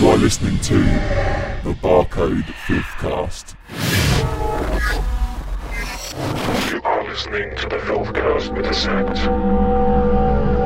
You are listening to the Barcode Fifth Cast. You are listening to the Filthcast with a Sect.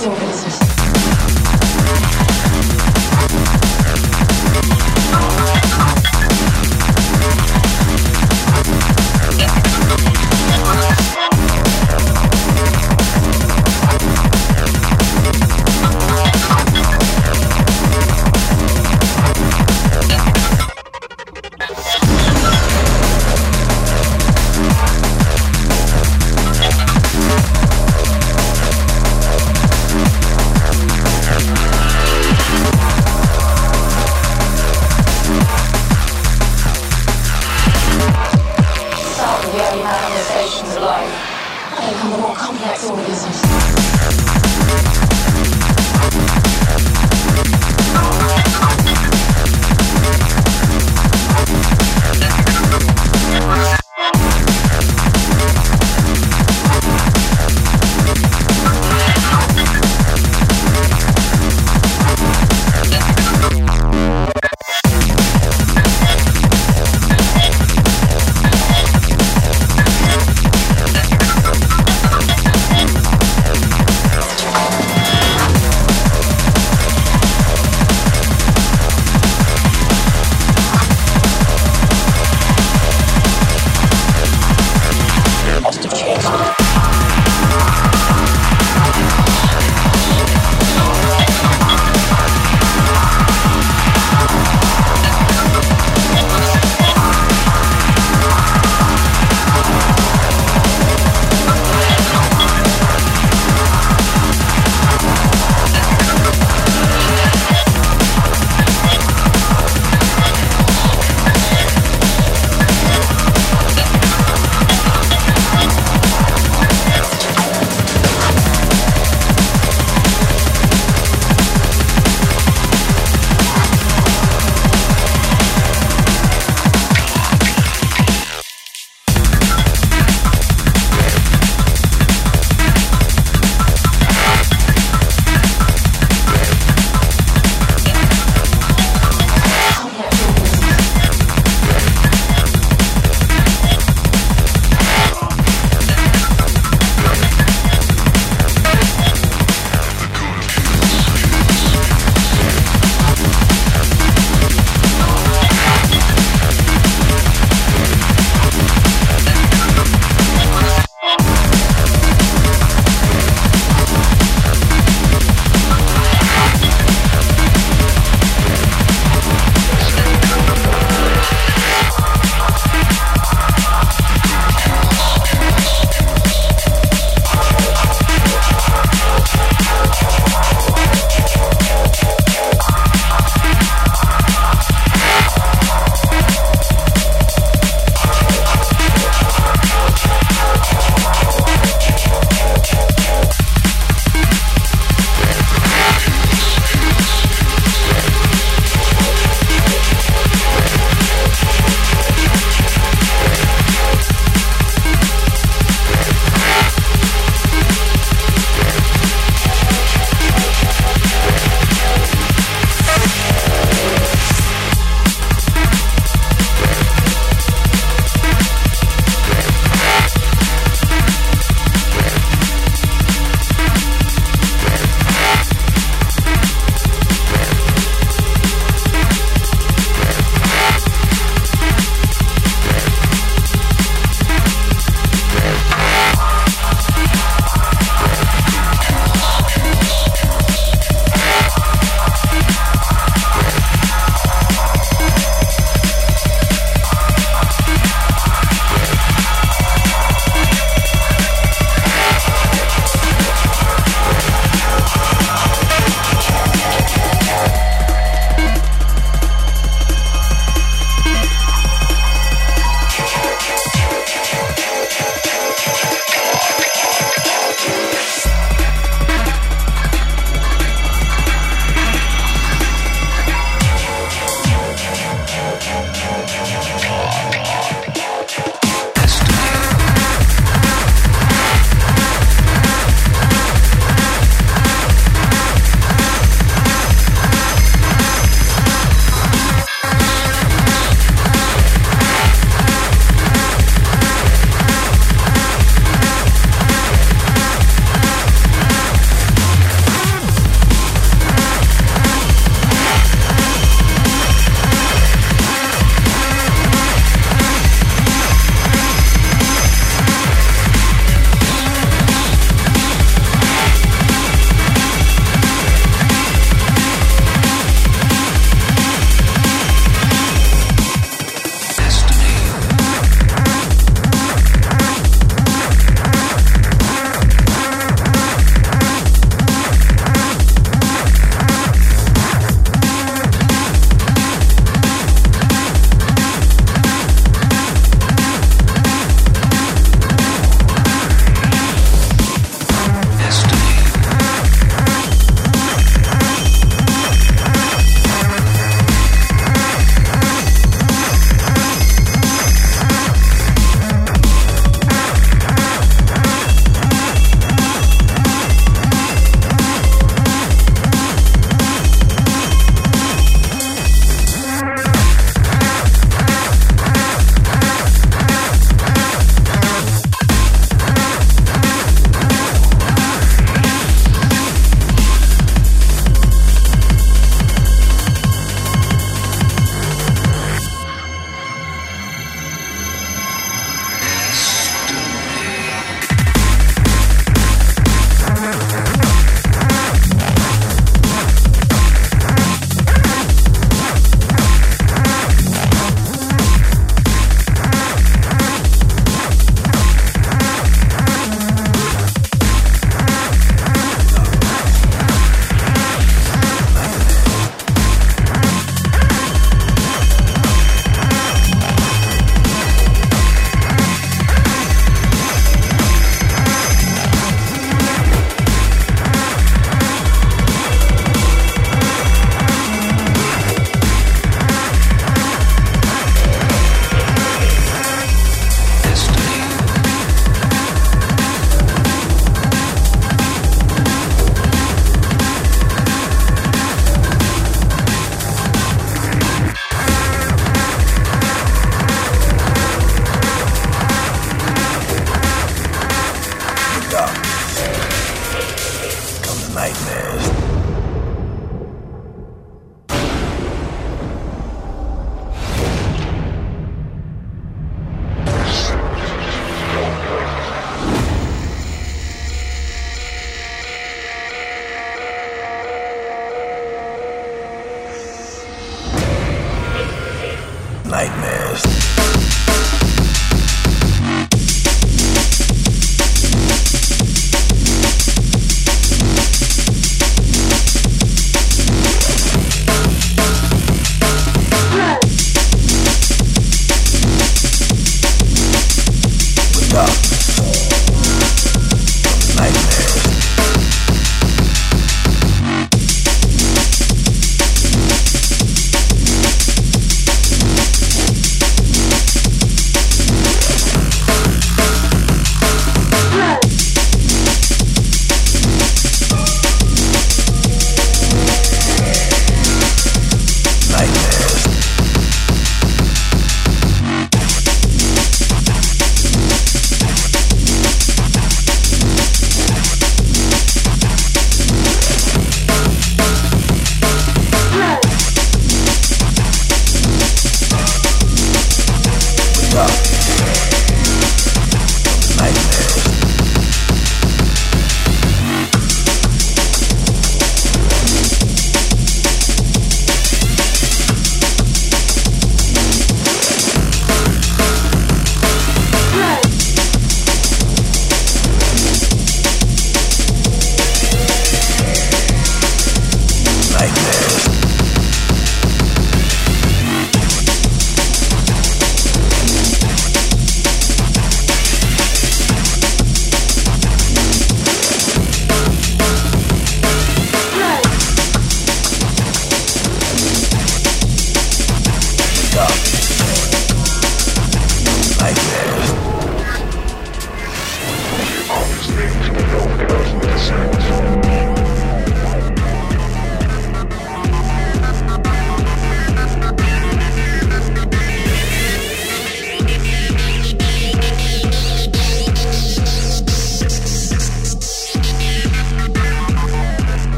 そうです。